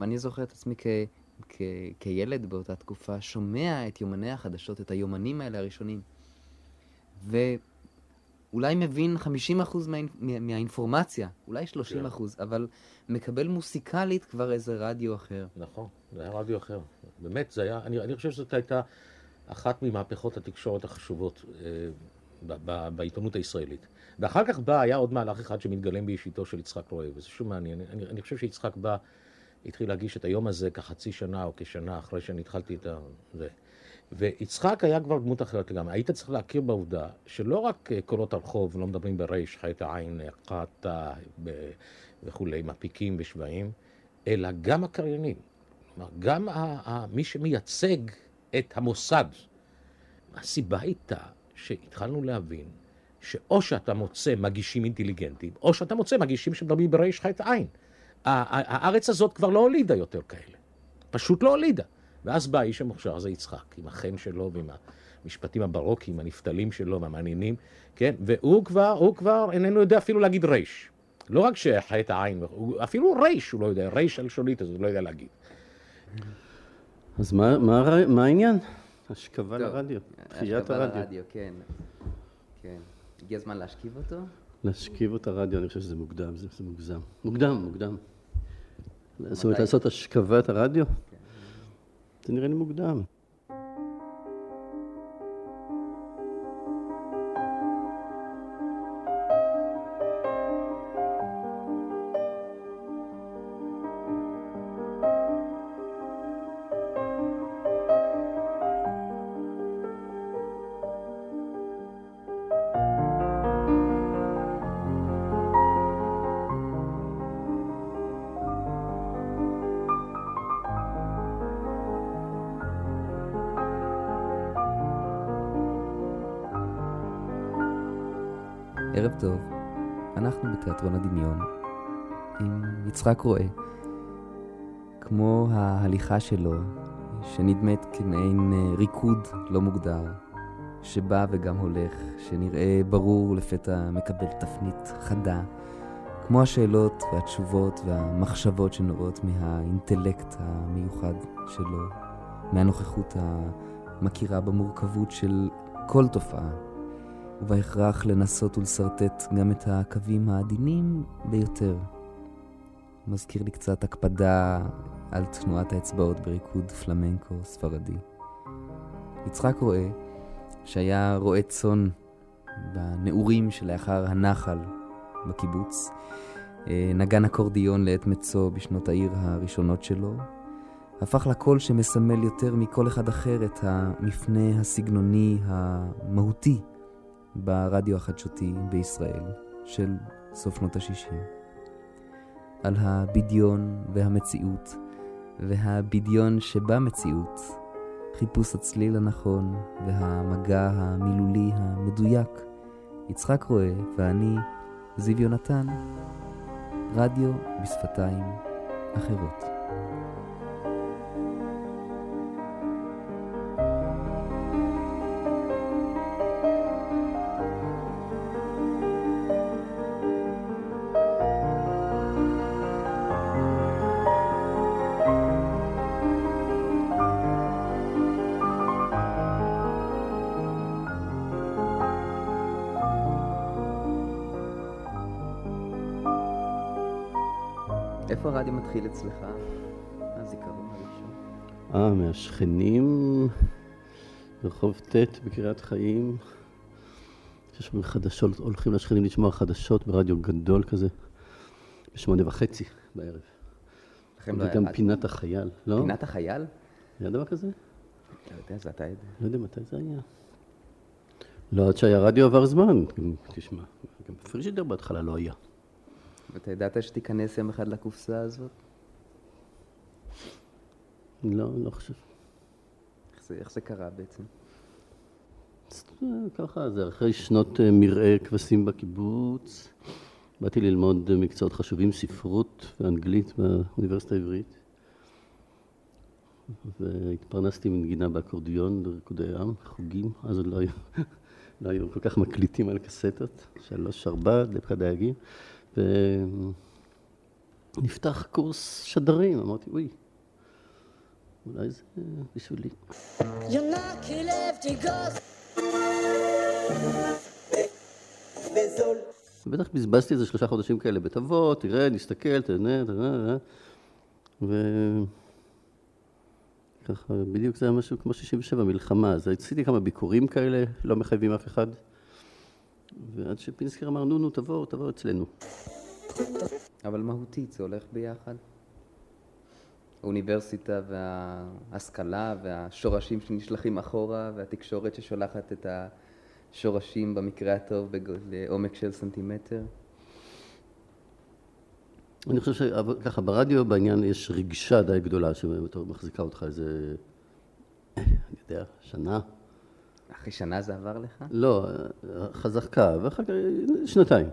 ואני זוכר את עצמי כ... כ... כילד באותה תקופה, שומע את יומני החדשות, את היומנים האלה הראשונים, ואולי מבין 50% מה... מהאינפורמציה, אולי 30%, כן. אבל מקבל מוסיקלית כבר איזה רדיו אחר. נכון, זה היה רדיו אחר. באמת, זה היה, אני, אני חושב שזאת הייתה אחת ממהפכות התקשורת החשובות אה, בעיתונות הישראלית. ואחר כך בא, היה עוד מהלך אחד שמתגלם באישיתו של יצחק רואה, וזה שוב מעניין. אני, אני חושב שיצחק בא, התחיל להגיש את היום הזה כחצי שנה או כשנה אחרי שאני התחלתי את זה. ויצחק היה כבר דמות אחרת לגמרי. היית צריך להכיר בעובדה שלא רק אה, קולות הרחוב, לא מדברים בריש, חטא עין, קטה וכולי, מפיקים ושבעים, אלא גם הקריינים. כלומר, גם מי שמייצג את המוסד. הסיבה הייתה שהתחלנו להבין שאו שאתה מוצא מגישים אינטליגנטים, או שאתה מוצא מגישים שמדברים בריש חטא עין. הארץ הזאת כבר לא הולידה יותר כאלה. פשוט לא הולידה. ואז בא האיש המוכשר הזה יצחק, עם החן שלו ועם המשפטים הברוקיים, הנפתלים שלו והמעניינים, כן? והוא כבר, הוא כבר איננו יודע אפילו להגיד ריש. לא רק שחטא העין, אפילו ריש הוא לא יודע, ריש הלשונית הזאת הוא לא יודע להגיד. אז מה, מה, מה העניין? השכבה לרדיו, תחיית הרדיו. לרדיו, כן. כן. הגיע הזמן להשכיב אותו? להשכיב את הרדיו, אני חושב שזה מוקדם, זה, זה מוגזם. מוקדם, מוקדם. זאת אומרת, לעשות השכבת הרדיו? כן. זה נראה לי מוקדם. אנחנו בתיאטרון הדמיון עם יצחק רואה. כמו ההליכה שלו, שנדמת כמעין אה, ריקוד לא מוגדר, שבא וגם הולך, שנראה ברור לפתע מקבל תפנית חדה, כמו השאלות והתשובות והמחשבות שנובעות מהאינטלקט המיוחד שלו, מהנוכחות המכירה במורכבות של כל תופעה. ובהכרח לנסות ולשרטט גם את הקווים העדינים ביותר. מזכיר לי קצת הקפדה על תנועת האצבעות בריקוד פלמנקו ספרדי. יצחק רואה, שהיה רועה צאן בנעורים שלאחר הנחל בקיבוץ, אה, נגן אקורדיון לעת מצוא בשנות העיר הראשונות שלו, הפך לקול שמסמל יותר מכל אחד אחר את המפנה הסגנוני המהותי ברדיו החדשותי בישראל של סוף שנות ה-60. על הבדיון והמציאות, והבדיון שבמציאות, חיפוש הצליל הנכון והמגע המילולי המדויק. יצחק רואה ואני, זיו יונתן, רדיו בשפתיים אחרות. אצלך? הזיכרון הראשון. אה, מהשכנים ברחוב ט' בקריית חיים. יש שם חדשות, הולכים לשכנים לשמוע חדשות ברדיו גדול כזה, בשמונה וחצי בערב. וגם לא פינת החייל, לא? פינת החייל? היה דבר כזה? לא יודע, זה אתה יודע. לא יודע מתי זה היה. לא, עד שהיה רדיו עבר זמן. תשמע, גם פריג'ידר בהתחלה לא היה. ואתה ידעת שתיכנס יום אחד לקופסה הזאת? לא, לא חושב. איך זה, איך זה קרה בעצם? ככה, זה אחרי שנות אה, מרעה כבשים בקיבוץ. באתי ללמוד מקצועות חשובים, ספרות ואנגלית באוניברסיטה העברית. והתפרנסתי מנגינה באקורדיון בריקודי עם, חוגים, אז עוד לא היו, לא היו כל כך מקליטים על קסטות, שלוש ארבע, דווקא דייגים. נפתח קורס שדרים, אמרתי, אוי, אולי זה בשבילי. בטח בזבזתי איזה שלושה חודשים כאלה בתבוא, תראה, נסתכל, תהנה, תהנה, וככה, בדיוק זה היה משהו כמו 67, מלחמה. אז עשיתי כמה ביקורים כאלה, לא מחייבים אף אחד. ועד שפינסקר אמר, נו, נו, תבואו, תבואו אצלנו. אבל מהותית זה הולך ביחד? האוניברסיטה וההשכלה והשורשים שנשלחים אחורה והתקשורת ששולחת את השורשים במקרה הטוב לעומק של סנטימטר? אני חושב שככה, ברדיו בעניין יש רגשה די גדולה שמחזיקה אותך איזה, אני יודע, שנה. אחרי שנה זה עבר לך? לא, חזקה, ואחר כך שנתיים.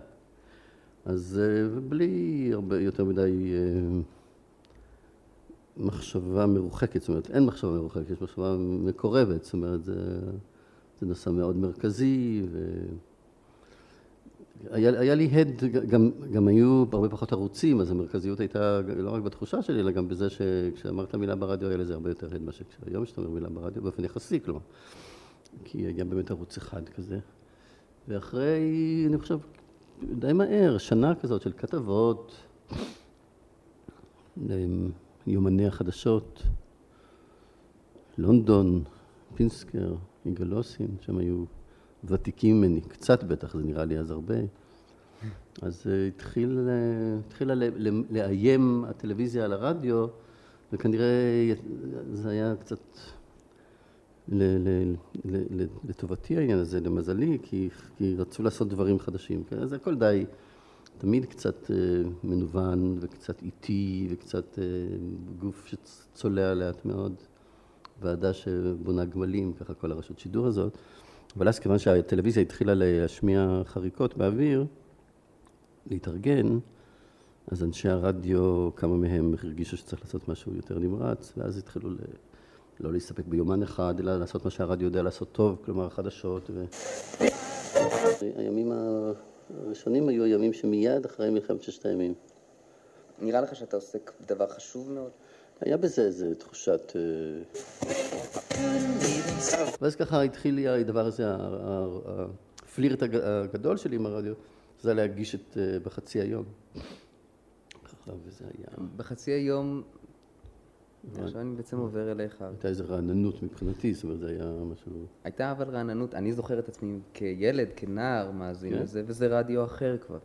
אז אה, בלי הרבה יותר מדי אה, מחשבה מרוחקת, זאת אומרת, אין מחשבה מרוחקת, יש מחשבה מקורבת, זאת אומרת, זה, זה נושא מאוד מרכזי, ו... היה, לי הד, גם, גם היו הרבה פחות ערוצים, אז המרכזיות הייתה לא רק בתחושה שלי, אלא גם בזה שכשאמרת מילה ברדיו היה לזה הרבה יותר הד מאשר כשהיום שאתה אומר מילה ברדיו, באופן יחסי, כלומר. כי היה באמת ערוץ אחד כזה. ואחרי, אני חושב, די מהר, שנה כזאת של כתבות, אמ, יומני החדשות, לונדון, פינסקר, יגאל אוסין, שהם היו ותיקים ממני, קצת בטח, זה נראה לי אז הרבה. אז uh, התחיל, uh, התחילה לאיים הטלוויזיה על הרדיו, וכנראה זה היה קצת ל- ל- ל- ל- לטובתי העניין הזה, למזלי, כי, כי רצו לעשות דברים חדשים. כן? אז הכל די, תמיד קצת uh, מנוון וקצת איטי וקצת uh, גוף שצולע לאט מאוד, ועדה שבונה גמלים, ככה כל הרשות שידור הזאת. אבל אז כיוון שהטלוויזיה התחילה להשמיע חריקות באוויר, להתארגן, אז אנשי הרדיו, כמה מהם הרגישו שצריך לעשות משהו יותר נמרץ, ואז התחילו ל... לא להסתפק ביומן אחד, אלא לעשות מה שהרדיו יודע לעשות טוב, כלומר חדשות. ו... הימים הראשונים היו הימים שמיד אחרי מלחמת ששת הימים. נראה לך שאתה עוסק בדבר חשוב מאוד? היה בזה איזו תחושת... אה, ואז ככה התחיל לי הדבר הזה, הפלירט הג- הגדול שלי עם הרדיו, זה להגיש את אה, בחצי היום. ככה, וזה היה... בחצי היום, עכשיו אני בעצם עובר אליך. הייתה איזו רעננות מבחינתי, זאת אומרת, זה היה משהו... הייתה אבל רעננות, אני זוכר את עצמי כילד, כנער, מאזין כן? לזה, וזה רדיו אחר כבר.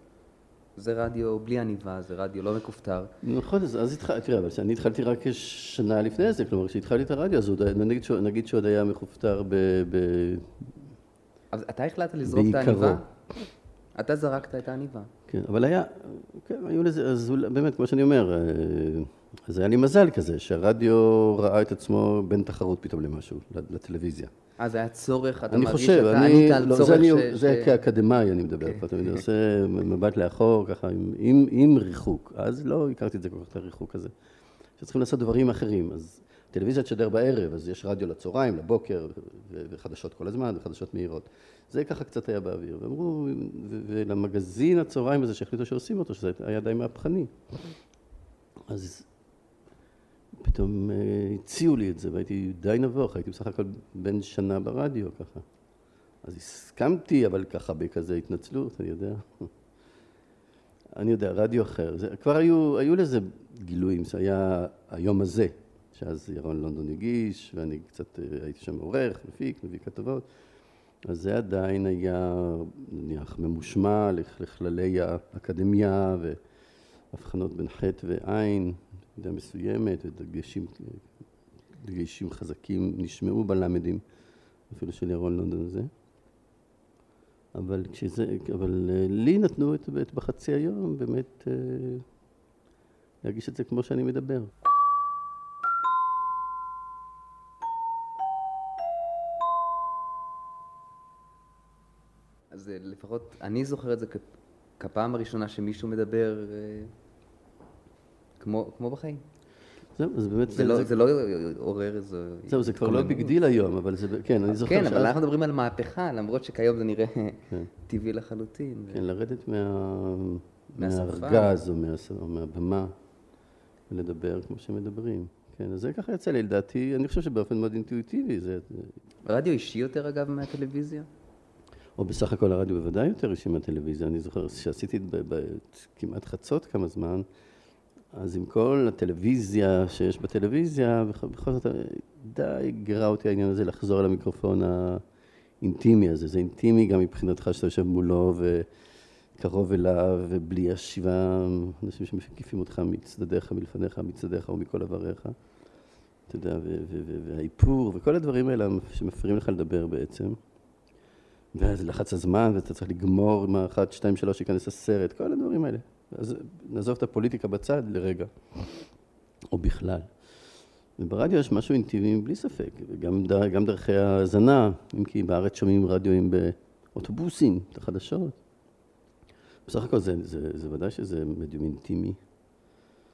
זה רדיו בלי עניבה, זה רדיו לא מכופתר. נכון, אז, אז התחלתי, תראה, אבל אני התחלתי רק שנה לפני זה, כלומר, כשהתחלתי את הרדיו, אז עוד, נגיד, נגיד שעוד היה מכופתר ב... ב... אז אתה החלטת לזרוק את. העניבה? אתה זרקת את העניבה. כן, אבל היה, כן, היו לזה, אז באמת, כמו שאני אומר, אה, אז היה לי מזל כזה, שהרדיו ראה את עצמו בין תחרות פתאום למשהו, לטלוויזיה. אז היה צורך, אתה אני מרגיש חושב, שאתה אני, ענית על לא, צורך זה, אני, ש... זה ש- כאקדמאי אני מדבר, פה תמיד עושה מבט לאחור, ככה, עם, עם, עם ריחוק. אז לא הכרתי את זה כל כך, את הריחוק הזה. שצריכים לעשות דברים אחרים. אז טלוויזיה תשדר בערב, אז יש רדיו לצהריים, לבוקר, וחדשות כל הזמן, וחדשות מהירות. זה ככה קצת היה באוויר. ואמרו, ולמגזין הצהריים הזה שהחליטו שעושים אותו, שזה היה די מהפכני. אז פתאום אה, הציעו לי את זה, והייתי די נבוך, הייתי בסך הכל בן שנה ברדיו ככה. אז הסכמתי, אבל ככה בכזה התנצלות, אני יודע. אני יודע, רדיו אחר. זה, כבר היו, היו לזה גילויים, זה היה היום הזה, שאז ירון לונדון הגיש, ואני קצת אה, הייתי שם עורך, מפיק, מביא כתבות. אז זה עדיין היה, נניח, ממושמע לכ- לכללי האקדמיה והבחנות בין חטא ועין, במידה מסוימת, ודגשים דגשים חזקים נשמעו בלמדים, אפילו של ירון לונדון הזה. אבל כשזה, אבל אה, לי נתנו את, את בחצי היום באמת אה, להגיש את זה כמו שאני מדבר. אז אה, לפחות אני זוכר את זה כפעם הראשונה שמישהו מדבר כמו, כמו בחיים. זהו, אז באמת זה לא, זה לא עורר איזה... זהו, זה כבר לא. ביג דיל היום, אבל זה, כן, אני זוכר כן, אבל אנחנו מדברים על מהפכה, למרות שכיום זה נראה כן. טבעי לחלוטין. כן, לרדת מה... מהארגז או, מה... או מהבמה. ולדבר כמו שמדברים. כן, אז זה ככה יצא לי, לדעתי, אני חושב שבאופן מאוד אינטואיטיבי זה... רדיו אישי יותר אגב מהטלוויזיה? או בסך הכל הרדיו בוודאי יותר אישי מהטלוויזיה. אני זוכר שעשיתי ב- ב- כמעט חצות כמה זמן, אז עם כל הטלוויזיה שיש בטלוויזיה, בכ- בכל זאת די גירה אותי העניין הזה לחזור אל המיקרופון האינטימי הזה. זה אינטימי גם מבחינתך שאתה יושב מולו וקרוב אליו, ובלי השבעה אנשים שמקיפים אותך מצדדיך, מלפניך, מצדדיך ומכל עבריך. אתה יודע, והאיפור, וכל הדברים האלה שמפריעים לך לדבר בעצם. ואז לחץ הזמן, ואתה צריך לגמור עם האחת, שתיים, שלוש, ייכנס הסרט, כל הדברים האלה. אז נעזוב את הפוליטיקה בצד לרגע, או בכלל. וברדיו יש משהו אינטימי בלי ספק, וגם גם דרכי ההאזנה, אם כי בארץ שומעים רדיואים באוטובוסים, את החדשות. בסך הכל זה, זה, זה ודאי שזה מדיום אינטימי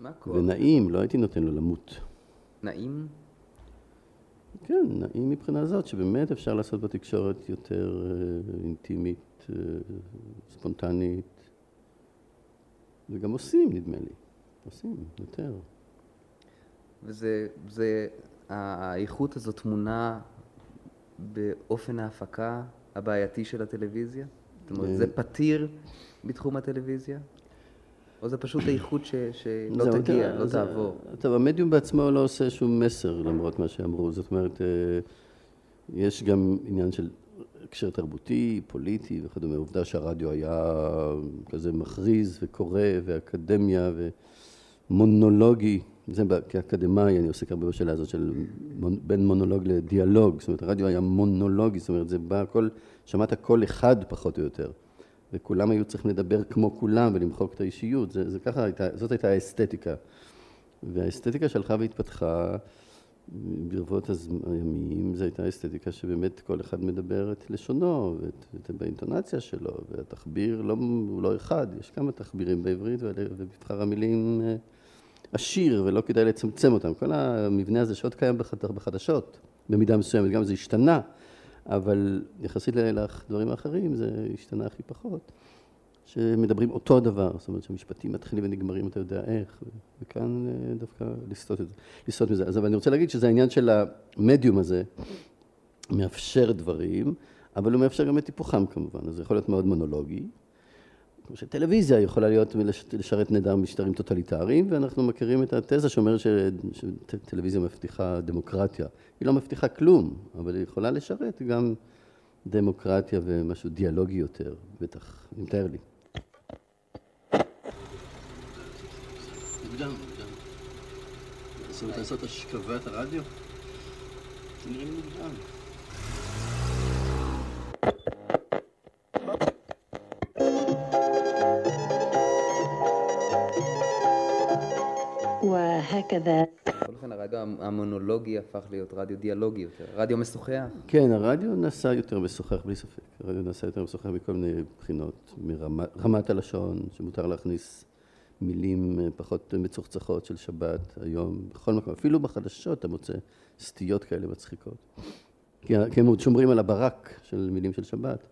מה הכוח? ונעים, לא הייתי נותן לו למות. נעים? כן, נעים מבחינה זאת, שבאמת אפשר לעשות בתקשורת יותר אה, אינטימית, אה, ספונטנית, וגם עושים, נדמה לי. עושים, יותר. וזה, זה, האיכות הזאת טמונה באופן ההפקה הבעייתי של הטלוויזיה? זאת אומרת, אה. זה פתיר בתחום הטלוויזיה? או זה פשוט איכות ש, שלא זהו, תגיע, תראה, לא זה- תעבור? טוב, המדיום בעצמו לא עושה שום מסר למרות מה שאמרו. זאת אומרת, אה, יש גם עניין של הקשר תרבותי, פוליטי וכדומה. עובדה שהרדיו היה כזה מכריז וקורא ואקדמיה ומונולוגי. זה כאקדמאי, אני עוסק הרבה בשאלה הזאת של בין מונולוג לדיאלוג. זאת אומרת, הרדיו היה מונולוגי, זאת אומרת, זה בא הכל, שמעת קול אחד פחות או יותר. וכולם היו צריכים לדבר כמו כולם ולמחוק את האישיות. זה, זה ככה הייתה, זאת הייתה האסתטיקה. והאסתטיקה שהלכה והתפתחה ברבות הימים, זו הייתה אסתטיקה שבאמת כל אחד מדבר את לשונו, ואת, ואת באינטונציה שלו, והתחביר לא, הוא לא אחד, יש כמה תחבירים בעברית, ומבחר המילים אה, עשיר, ולא כדאי לצמצם אותם. כל המבנה הזה שעוד קיים בחד- בחדשות, במידה מסוימת, גם זה השתנה, אבל יחסית לדברים האחרים זה השתנה הכי פחות. שמדברים אותו הדבר, זאת אומרת שהמשפטים מתחילים ונגמרים, אתה יודע איך, וכאן אה, דווקא לסטות לסטות מזה. אז אבל אני רוצה להגיד שזה העניין של המדיום הזה, מאפשר דברים, אבל הוא מאפשר גם את היפוכם כמובן, אז זה יכול להיות מאוד מונולוגי. כמו שטלוויזיה יכולה להיות, לש- לשרת נהדר משטרים טוטליטריים, ואנחנו מכירים את התזה שאומרת שטלוויזיה מבטיחה דמוקרטיה. היא לא מבטיחה כלום, אבל היא יכולה לשרת גם דמוקרטיה ומשהו דיאלוגי יותר, בטח, אני לי. מוקדם, מוקדם. זאת אומרת, לעשות השכבת הרדיו? זה נראה לי מוקדם. והכזה. הרדיו המונולוגי הפך להיות רדיו דיאלוגי יותר, רדיו משוחח. כן, הרדיו נעשה יותר משוחח בלי ספק, הרדיו נעשה יותר משוחח מכל מיני בחינות, מרמת הלשון שמותר להכניס מילים אה, פחות מצוחצחות של שבת היום, בכל מקום. אפילו בחדשות אתה מוצא סטיות כאלה מצחיקות. כי הם עוד שומרים על הברק של מילים של שבת.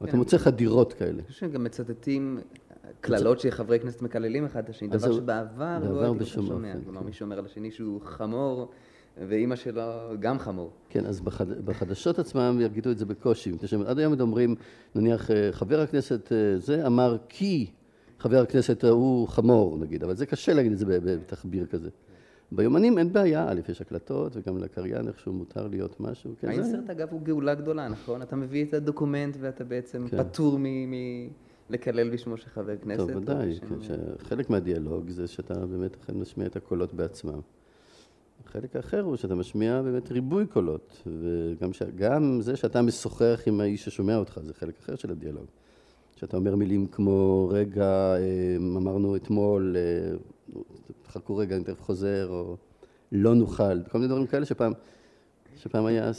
אבל אתה כן. מוצא חדירות כאלה. אני חושב שהם גם מצטטים קללות שחברי כנסת מקללים אחד את השני, דבר שבעבר בעבר לא הייתי שומע. כלומר, כן. מישהו אומר על השני שהוא חמור, ואימא שלו גם חמור. כן, אז בחד... בחדשות עצמם יגידו את זה בקושי. מפני שהם עד היום אומרים, נניח, אה, חבר הכנסת אה, זה אמר כי חבר הכנסת ההוא חמור, נגיד, אבל זה קשה להגיד את זה בתחביר כזה. ביומנים אין בעיה, א', יש הקלטות, וגם לקריין איכשהו מותר להיות משהו. כן, זה- האינסרט אגב הוא גאולה גדולה, נכון? אתה מביא את הדוקומנט ואתה בעצם כן. פטור מלקלל בשמו של חבר כנסת. טוב, ודאי, בשם- כן, שחלק מהדיאלוג זה שאתה באמת אכן משמיע את הקולות בעצמם. החלק האחר הוא שאתה משמיע באמת ריבוי קולות, וגם ש... זה שאתה משוחח עם האיש ששומע אותך, זה חלק אחר של הדיאלוג. שאתה אומר מילים כמו, רגע, אה, אמרנו אתמול, אה, חכו רגע, אני תכף חוזר, או לא נוכל, כל מיני דברים כאלה שפעם, שפעם היה,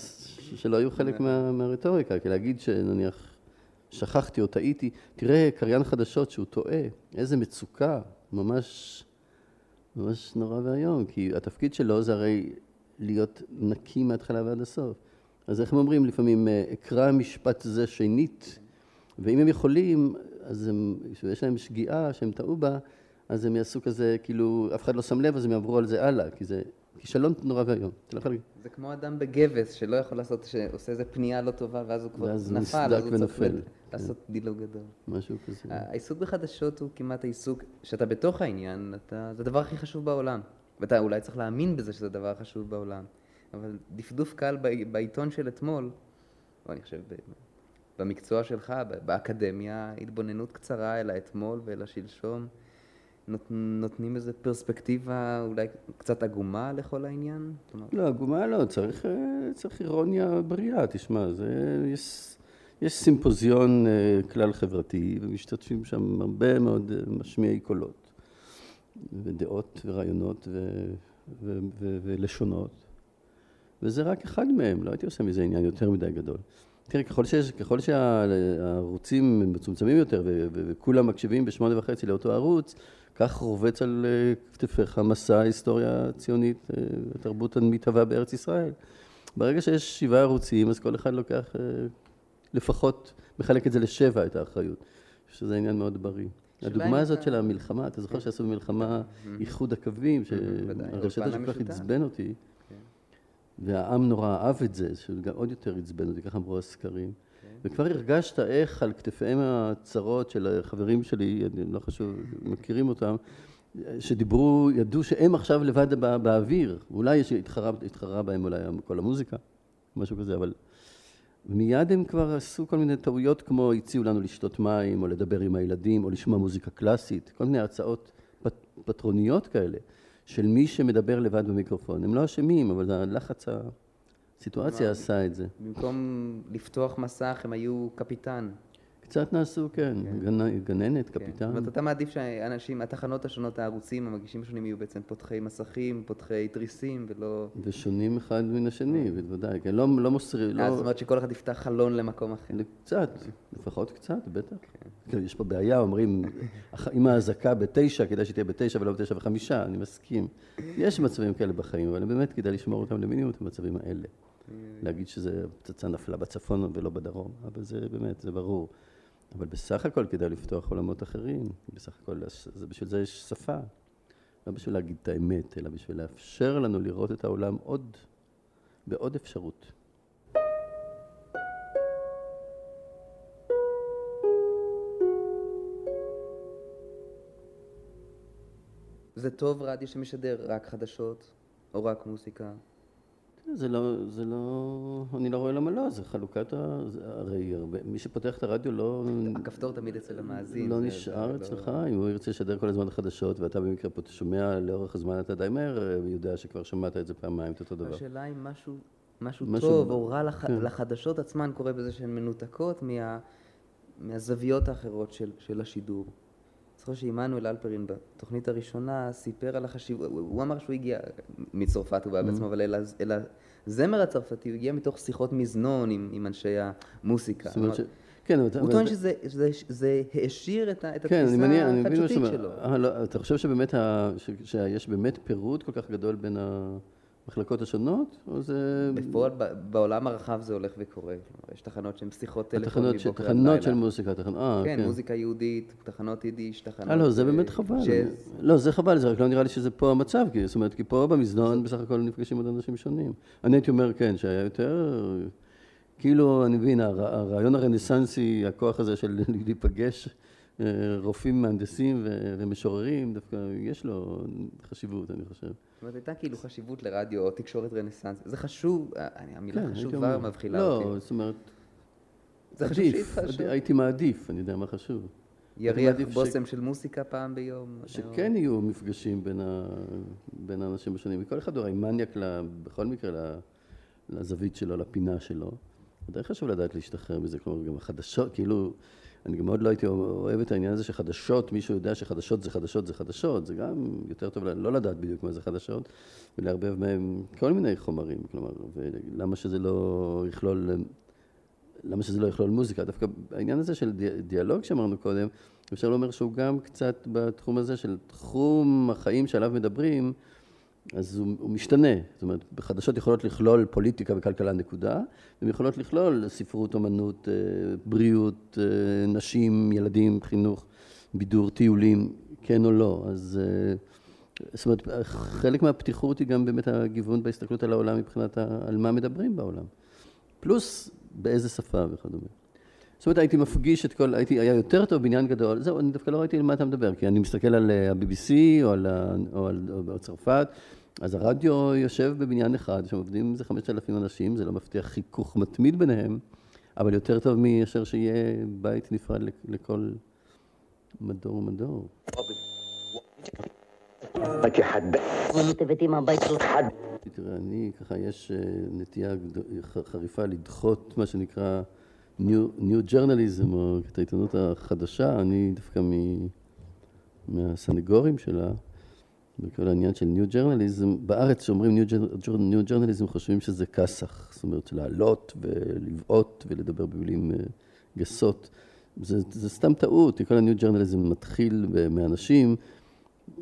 שלא היו חלק מה, מהרטוריקה, כי להגיד שנניח שכחתי או טעיתי, תראה קריין חדשות שהוא טועה, איזה מצוקה, ממש, ממש נורא ואיום, כי התפקיד שלו זה הרי להיות נקי מההתחלה ועד הסוף. אז איך הם אומרים לפעמים, אה, אקרא משפט זה שנית, ואם הם יכולים, אז הם, יש להם שגיאה שהם טעו בה, אז הם יעשו כזה, כאילו, אף אחד לא שם לב, אז הם יעברו על זה הלאה, כי זה כישלון נורא ואיום. לא זה כמו אדם בגבס, שלא יכול לעשות, שעושה איזה פנייה לא טובה, ואז הוא כבר ואז נפל, אז הוא צריך ונופל. ל- לעשות דילוג גדול. משהו כזה. העיסוק בחדשות הוא כמעט העיסוק, שאתה בתוך העניין, אתה, זה הדבר הכי חשוב בעולם. ואתה אולי צריך להאמין בזה שזה הדבר החשוב בעולם. אבל דפדוף קל בעיתון של אתמול, או אני חושב במקצוע שלך, באקדמיה, התבוננות קצרה אל האתמול ואל השלשום, נות, נותנים איזו פרספקטיבה אולי קצת עגומה לכל העניין? לא, עגומה לא, צריך, אה, צריך אירוניה בריאה, תשמע, זה, יש, יש סימפוזיון אה, כלל חברתי, ומשתתפים שם הרבה מאוד אה, משמיעי קולות, ודעות ורעיונות ו, ו, ו, ולשונות, וזה רק אחד מהם, לא הייתי עושה מזה עניין יותר מדי גדול. תראה, ככל, שיש, ככל שהערוצים מצומצמים יותר וכולם מקשיבים בשמונה וחצי לאותו ערוץ, כך רובץ על אה, כתפיך מסע ההיסטוריה הציונית, אה, התרבות המתהווה בארץ ישראל. ברגע שיש שבעה ערוצים, אז כל אחד לוקח, אה, לפחות מחלק את זה לשבע, את האחריות, שזה עניין מאוד בריא. הדוגמה הזאת אתה- של המלחמה, אתה זוכר שעשו במלחמה איחוד הקווים, שהרשת כל כך. עצבן אותי, והעם נורא אהב את זה, שגם עוד יותר עצבן אותי, ככה אמרו הסקרים. וכבר הרגשת איך על כתפיהם הצרות של החברים שלי, אני לא חשוב, מכירים אותם, שדיברו, ידעו שהם עכשיו לבד בא- באוויר, אולי יש- התחרה, התחרה בהם אולי כל המוזיקה, משהו כזה, אבל מיד הם כבר עשו כל מיני טעויות כמו הציעו לנו לשתות מים, או לדבר עם הילדים, או לשמוע מוזיקה קלאסית, כל מיני הצעות פט, פטרוניות כאלה, של מי שמדבר לבד במיקרופון. הם לא אשמים, אבל הלחץ, הסיטואציה עשה את זה. במקום לפתוח מסך הם היו קפיטן. קצת נעשו, כן, גנ- גננת, כן. קפיטן. זאת אומרת, אתה מעדיף שהאנשים, התחנות השונות, הערוצים, המגישים השונים יהיו בעצם פותחי מסכים, פותחי תריסים, ולא... ושונים אחד מן השני, בוודאי, כן, לא, לא מוסרי, אה, לא... זאת אומרת שכל אחד יפתח חלון למקום אחר. קצת, לפחות קצת, בטח. כן, יש פה בעיה, אומרים, אם האזעקה בתשע, כדאי שתהיה בתשע ולא בתשע וחמישה, אני מסכים. יש מצבים כאלה בחיים, אבל באמת כדאי לשמור אותם למינימום, את המצבים האלה. להגיד שזה פצצה נפלה בצפון ולא בדרום, אבל זה באמת, זה ברור. אבל בסך הכל כדאי לפתוח עולמות אחרים, בסך הכל, זה, בשביל זה יש שפה. לא בשביל להגיד את האמת, אלא בשביל לאפשר לנו לראות את העולם עוד, בעוד אפשרות. זה טוב רדיו שמשדר רק חדשות, או רק מוזיקה. זה לא, זה לא, אני לא רואה למה לא, זה חלוקת ה... זה, הרי הרבה, מי שפותח את הרדיו לא, הכפתור תמיד אצל המאזין. לא נשאר לא- אצלך, אם הוא ירצה לשדר כל הזמן חדשות, ואתה במקרה פה שומע לאורך הזמן, אתה די מהר אה, יודע שכבר שמעת את זה פעמיים, את אותו דבר. השאלה אם משהו, משהו משהו טוב או רע לח... כן. לחדשות עצמן קורה בזה שהן מנותקות מה... מהזוויות האחרות של, של השידור. זוכר שעמנואל אלפרין בתוכנית הראשונה סיפר על החשיבות, הוא, אמר שהוא הגיע מצרפת, הוא בא Mm-hmm. בעצמו, אבל אל, הז- אל הזמר הצרפתי, הוא הגיע מתוך שיחות מזנון עם, עם אנשי המוסיקה. כן, הוא טוען שזה זה, זה העשיר את, ה- התפיסה החדשותית שלו. אתה חושב שבאמת, ה- שיש באמת פירוט כל כך גדול בין המחלקות השונות, או זה... בפועל, בעולם הרחב זה הולך וקורה. יש תחנות שהן שיחות טלפון מבוקר עד תחנות לילה. של מוזיקה, תחנות... אה, כן, כן. מוזיקה יהודית, תחנות יידיש, תחנות... אה, לא, זה אה, באמת חבל. ג'אז. לא, זה חבל, זה רק לא נראה לי שזה פה המצב, כי, זאת אומרת, כי פה במזנון בסך הכל נפגשים עוד אנשים שונים. אני הייתי אומר, כן, שהיה יותר... כאילו, אני מבין, הר- הרעיון הרנסנסי, הכוח הזה של להיפגש, אה, רופאים, מהנדסים ו- ומשוררים, דווקא יש לו חשיבות, אני חושב. זאת אומרת, הייתה כאילו חשיבות לרדיו או תקשורת רנסאנס. זה חשוב, אה, המילה כן, חשובה אומר. מבחילה לא, אותי. זאת אומרת, זה חשוב עדיף, שיתחשב. עד- הייתי מעדיף, אני יודע מה חשוב. יריח מעדיף ש- בושם של מוסיקה פעם ביום. שכן יהיו מפגשים בין, ה... בין האנשים השונים. וכל אחד הרי מניאק ל... בכל מקרה ל... לזווית שלו, לפינה שלו. די חשוב לדעת להשתחרר מזה, כלומר גם החדשות, כאילו, אני גם מאוד לא הייתי אוהב את העניין הזה שחדשות, מישהו יודע שחדשות זה חדשות זה חדשות, זה גם יותר טוב לא לדעת בדיוק מה זה חדשות, ולערבב מהם כל מיני חומרים, כלומר, ולמה שזה לא יכלול, למה שזה לא יכלול מוזיקה, דווקא העניין הזה של די- דיאלוג שאמרנו קודם, אפשר לומר שהוא גם קצת בתחום הזה של תחום החיים שעליו מדברים, אז הוא, הוא משתנה. זאת אומרת, בחדשות יכולות לכלול פוליטיקה וכלכלה נקודה, והן יכולות לכלול ספרות, אומנות, אה, בריאות, אה, נשים, ילדים, חינוך. בידור טיולים, כן או לא. אז אה, זאת אומרת, חלק מהפתיחות היא גם באמת הגיוון בהסתכלות על העולם מבחינת ה, על מה מדברים בעולם. פלוס באיזה שפה וכדומה. זאת אומרת, הייתי מפגיש את כל, הייתי, היה יותר טוב בניין גדול, זהו, אני דווקא לא ראיתי על מה אתה מדבר, כי אני מסתכל על ה-BBC או על, ה- או על, או על צרפת, אז הרדיו יושב בבניין אחד, שעובדים איזה חמשת אלפים אנשים, זה לא מבטיח חיכוך מתמיד ביניהם, אבל יותר טוב מאשר שיהיה בית נפרד לכ- לכל מדור ומדור. תראה, אני, ככה, יש אה, נטייה חריפה לדחות מה שנקרא New, Journalism, או את העיתונות החדשה, אני דווקא מהסנגורים שלה, בכל העניין של New Journalism, בארץ Jour- New Journalism חושבים שזה כסח, זאת אומרת לעלות ולבעוט ולדבר במילים אה, גסות. זה, זה סתם טעות, כל ה-New Journalism מתחיל מאנשים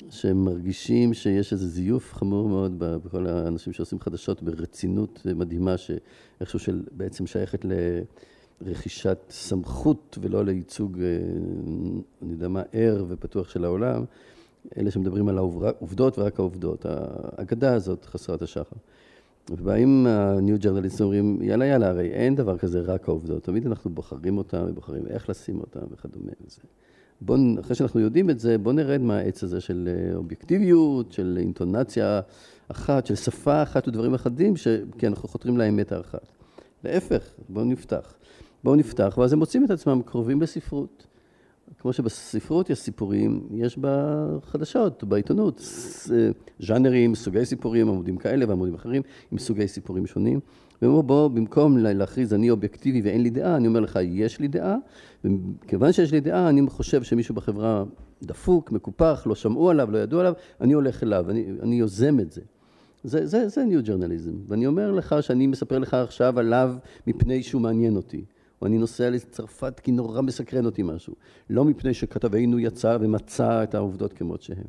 שהם מרגישים שיש איזה זיוף חמור מאוד בכל האנשים שעושים חדשות ברצינות מדהימה, שאיכשהו של בעצם שייכת לרכישת סמכות ולא לייצוג, אה, אני יודע מה, ער ופתוח של העולם. אלה שמדברים על העובדות ורק העובדות. האגדה הזאת חסרת השחר. ובאים ה-New Journalists אומרים, יאללה יאללה, הרי אין דבר כזה רק העובדות, תמיד אנחנו בוחרים אותם ובוחרים איך לשים אותם וכדומה. וזה. בואו, אחרי שאנחנו יודעים את זה, בואו נרד מהעץ הזה של אה, אובייקטיביות, של אינטונציה אחת, של שפה אחת ודברים אחדים, ש... כי אנחנו חותרים לאמת האחת. להפך, בואו נפתח. בואו נפתח, ואז הם מוצאים את עצמם קרובים לספרות. כמו שבספרות יש סיפורים, יש בחדשות, בעיתונות, ס- ז'אנרים, סוגי סיפורים, עמודים כאלה ועמודים אחרים, עם סוגי סיפורים שונים. והם אומרים, בוא, במקום לה- להכריז אני אובייקטיבי ואין לי דעה, אני אומר לך, יש לי דעה, וכיוון שיש לי דעה, אני חושב שמישהו בחברה דפוק, מקופח, לא שמעו עליו, לא ידעו עליו, אני הולך אליו, אני, אני יוזם את זה. זה, זה, זה new journalism. ואני אומר לך שאני מספר לך עכשיו עליו מפני שהוא מעניין אותי. או אני נוסע לצרפת כי נורא מסקרן אותי משהו. לא מפני שכתבנו יצא ומצא את העובדות כמות שהן.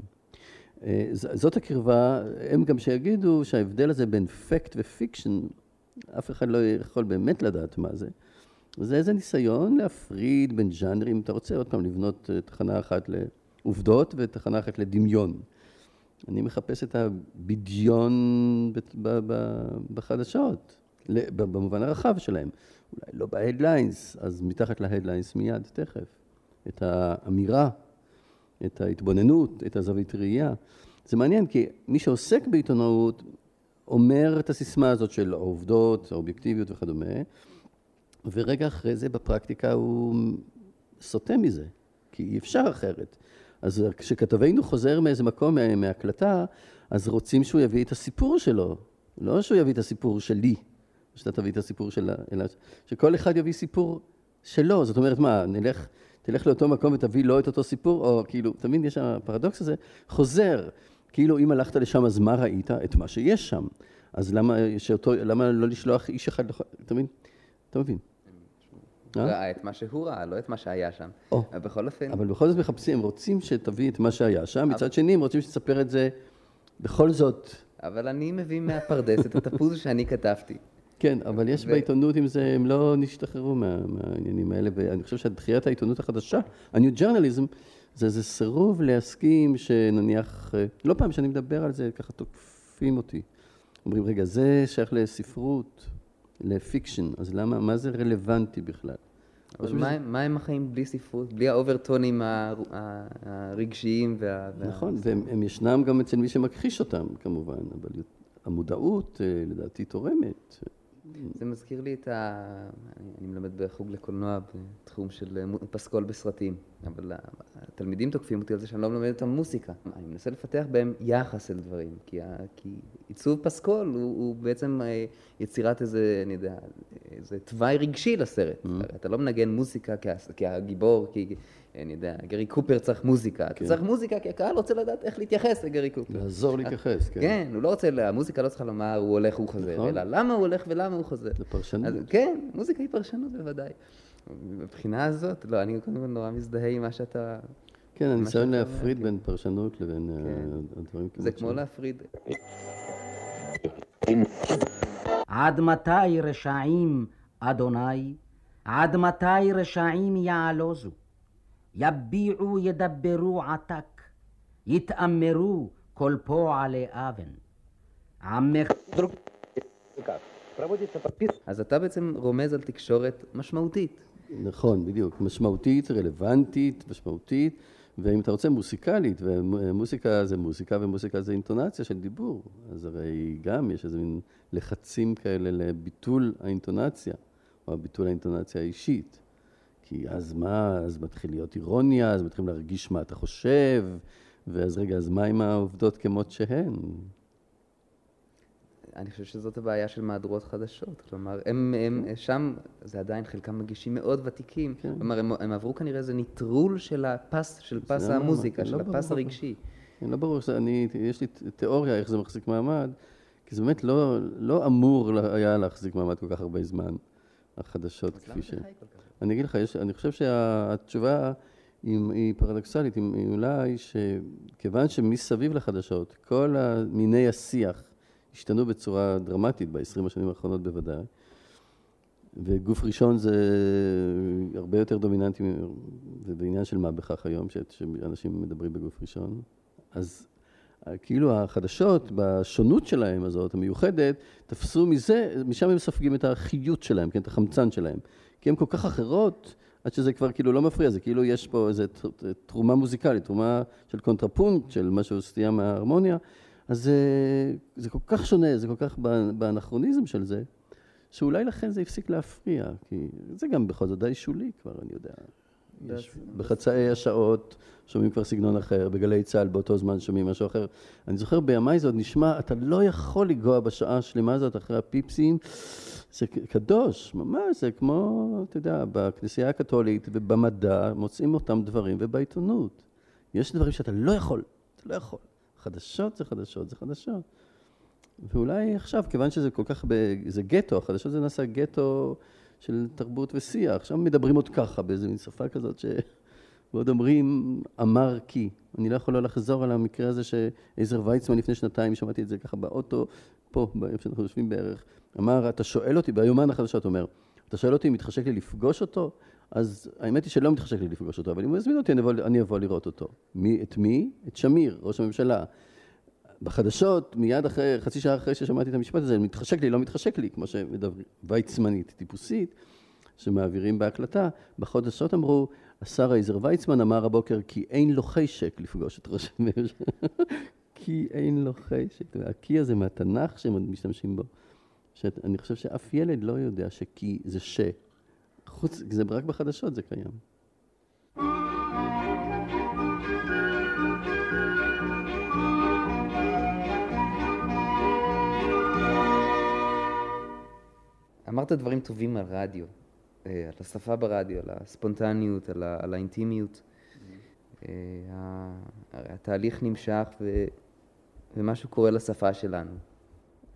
אה, זאת הקרבה, הם גם שיגידו שההבדל הזה בין fact ו fiction, אף אחד לא יכול באמת לדעת מה זה. זה איזה ניסיון להפריד בין ז'אנרים, אתה רוצה עוד פעם לבנות אה, תחנה אחת לעובדות ותחנה אחת לדמיון. אני מחפש את הבדיון בחדשות, במובן הרחב שלהם. אולי לא בהדליינס, אז מתחת להדליינס מיד, תכף. את האמירה, את ההתבוננות, את הזווית ראייה. זה מעניין, כי מי שעוסק בעיתונאות אומר את הסיסמה הזאת של העובדות, האובייקטיביות וכדומה, ורגע אחרי זה בפרקטיקה הוא סוטה מזה, כי אי אפשר אחרת. אז כשכתבנו חוזר מאיזה מקום, מה- מהקלטה, אז רוצים שהוא יביא את הסיפור שלו, לא שהוא יביא את הסיפור שלי, שאתה תביא את הסיפור שלה, אלא שכל אחד יביא סיפור שלו. זאת אומרת, מה, נלך, תלך לאותו מקום ותביא לו את אותו סיפור, או כאילו, תמיד יש הפרדוקס הזה, חוזר. כאילו, אם הלכת לשם, אז מה ראית? את מה שיש שם. אז למה, שאותו, למה לא לשלוח איש אחד, אתה מבין? אתה מבין? אה? ראה את מה שהוא ראה, לא את מה שהיה שם. אבל בכל אופן, אבל בכל זאת מחפשים, הם רוצים שתביא את מה שהיה שם, מצד שני הם רוצים שתספר את זה בכל זאת. אבל אני מביא מהפרדס את התפוז שאני כתבתי. כן, אבל יש ו- בעיתונות עם זה, הם לא נשתחררו מה, מהעניינים האלה, ואני חושב שדחיית העיתונות החדשה, ה-New Journalism, זה איזה סירוב להסכים שנניח, אה, לא פעם שאני מדבר על זה, ככה תוקפים אותי. אומרים, רגע, זה שייך לספרות, לפיקשן, אז למה, מה זה רלוונטי בכלל? אבל מה הם- מה הם החיים בלי ספרות? בלי האוברטונים הרגשיים וה... וה- נכון, והם הם ישנם גם אצל מי שמכחיש אותם כמובן, אבל המודעות אה, לדעתי תורמת. זה מזכיר לי את ה... אני, מלמד בחוג לקולנוע בתחום של אה, פסקול בסרטים, אבל התלמידים תוקפים אותי על זה שאני לא מלמד אותם מוסיקה. אני מנסה לפתח בהם יחס אל דברים, כי, ה... כי עיצוב פסקול הוא, הוא בעצם אה, יצירת איזה, אני יודע, איזה תוואי רגשי לסרט. Mm-hmm. אתה לא מנגן מוזיקה כהס- כהגיבור, כי... אני יודע, גרי קופר צריך מוזיקה. אתה כן. צריך מוזיקה כי הקהל רוצה לדעת איך להתייחס לגרי קופר. לעזור להתייחס, כן. כן, הוא לא רוצה, המוזיקה לא צריכה לומר הוא הולך, הוא חוזר, נכון. אלא למה הוא הולך ולמה הוא חוזר. זה פרשנות. אז, כן, מוזיקה היא פרשנות בוודאי. מבחינה הזאת, לא, אני קודם כל נורא מזדהה עם מה שאתה... כן, הניסיון להפריד. בין פרשנות לבין אה, כן. הדברים זה כמות כמו. להפריד. עד מתי רשעים, אדוני? עד מתי רשעים יעלוזו? יביעו ידברו עתק, יתאמרו כל פועלי אבן. עמך אז אתה בעצם רומז על תקשורת משמעותית. נכון, בדיוק. משמעותית, רלוונטית, משמעותית, ואם אתה רוצה מוסיקלית, ומוסיקה זה מוסיקה ומוסיקה זה אינטונציה של דיבור, אז הרי גם יש איזה מין לחצים כאלה לביטול האינטונציה, או ביטול האינטונציה האישית. כי אז מה, אז מתחיל להיות אירוניה, אז מתחילים להרגיש מה אתה חושב, ואז רגע, אז מה עם העובדות כמות שהן? אני חושב שזאת הבעיה של מהדורות חדשות. כלומר, הם, הם שם, זה עדיין חלקם מגישים מאוד ותיקים. כן. כלומר, הם, הם עברו כנראה איזה נטרול של הפס, של פס לא המוזיקה, של לא הפס ברור. הרגשי. כן, לא ברור, שאני, יש לי תיאוריה איך זה מחזיק מעמד, כי זה באמת לא, לא אמור היה להחזיק מעמד כל כך הרבה זמן, החדשות כפי ש... אני אגיד לך, יש, אני חושב שהתשובה היא, היא פרדוקסלית, היא, היא אולי שכיוון שמסביב לחדשות, כל מיני השיח השתנו בצורה דרמטית ב-20 השנים האחרונות בוודאי, וגוף ראשון זה הרבה יותר דומיננטי, זה בעניין של מה בכך היום, שאנשים מדברים בגוף ראשון. אז כאילו החדשות, בשונות שלהם הזאת, המיוחדת, תפסו מזה, משם הם סופגים את החיות שלהם, כן, את החמצן שלהם. כי הן כל כך אחרות, עד שזה כבר כאילו לא מפריע, זה כאילו יש פה איזו תרומה מוזיקלית, תרומה של קונטרפונקט, של משהו סטייה מההרמוניה, אז זה, זה כל כך שונה, זה כל כך באנ- באנכרוניזם של זה, שאולי לכן זה הפסיק להפריע, כי זה גם בכל זאת די שולי כבר, אני יודע. יש בחצאי השעות שומעים כבר סגנון אחר, בגלי צה"ל באותו זמן שומעים משהו אחר. אני זוכר בימיי זה עוד נשמע, אתה לא יכול לגוע בשעה השלמה הזאת אחרי הפיפסים, זה קדוש, ממש, זה כמו, אתה יודע, בכנסייה הקתולית ובמדע מוצאים אותם דברים, ובעיתונות. יש דברים שאתה לא יכול, אתה לא יכול. חדשות זה חדשות, זה חדשות. ואולי עכשיו, כיוון שזה כל כך, ב... זה גטו, החדשות זה נעשה גטו של תרבות ושיח. עכשיו מדברים עוד ככה, באיזו מין שפה כזאת ש... ועוד אומרים, אמר כי. אני לא יכול לא לחזור על המקרה הזה שעזר ויצמן לפני שנתיים, שמעתי את זה ככה באוטו, פה, איפה שאנחנו יושבים בערך, אמר, אתה שואל אותי, ביומן החדשות אומר, אתה שואל אותי אם מתחשק לי לפגוש אותו? אז האמת היא שלא מתחשק לי לפגוש אותו, אבל אם הוא יזמין אותי, אני אבוא, אני אבוא לראות אותו. מי, את מי? את שמיר, ראש הממשלה. בחדשות, מיד אחרי, חצי שעה אחרי ששמעתי את המשפט הזה, מתחשק לי, לא מתחשק לי, כמו שמדברים, ויצמנית, טיפוסית, שמעבירים בהקלטה, בחדשות אמרו, השר עזר ויצמן אמר הבוקר כי אין לו חשק לפגוש את ראש הממשלה. כי אין לו חשק. הכי הזה מהתנ"ך שהם משתמשים בו. שאני חושב שאף ילד לא יודע שכי זה ש. חוץ, זה רק בחדשות זה קיים. אמרת דברים טובים על רדיו, אה, על השפה ברדיו, על הספונטניות, על, ה, על האינטימיות. הרי התהליך נמשך ו, ומשהו קורה לשפה שלנו.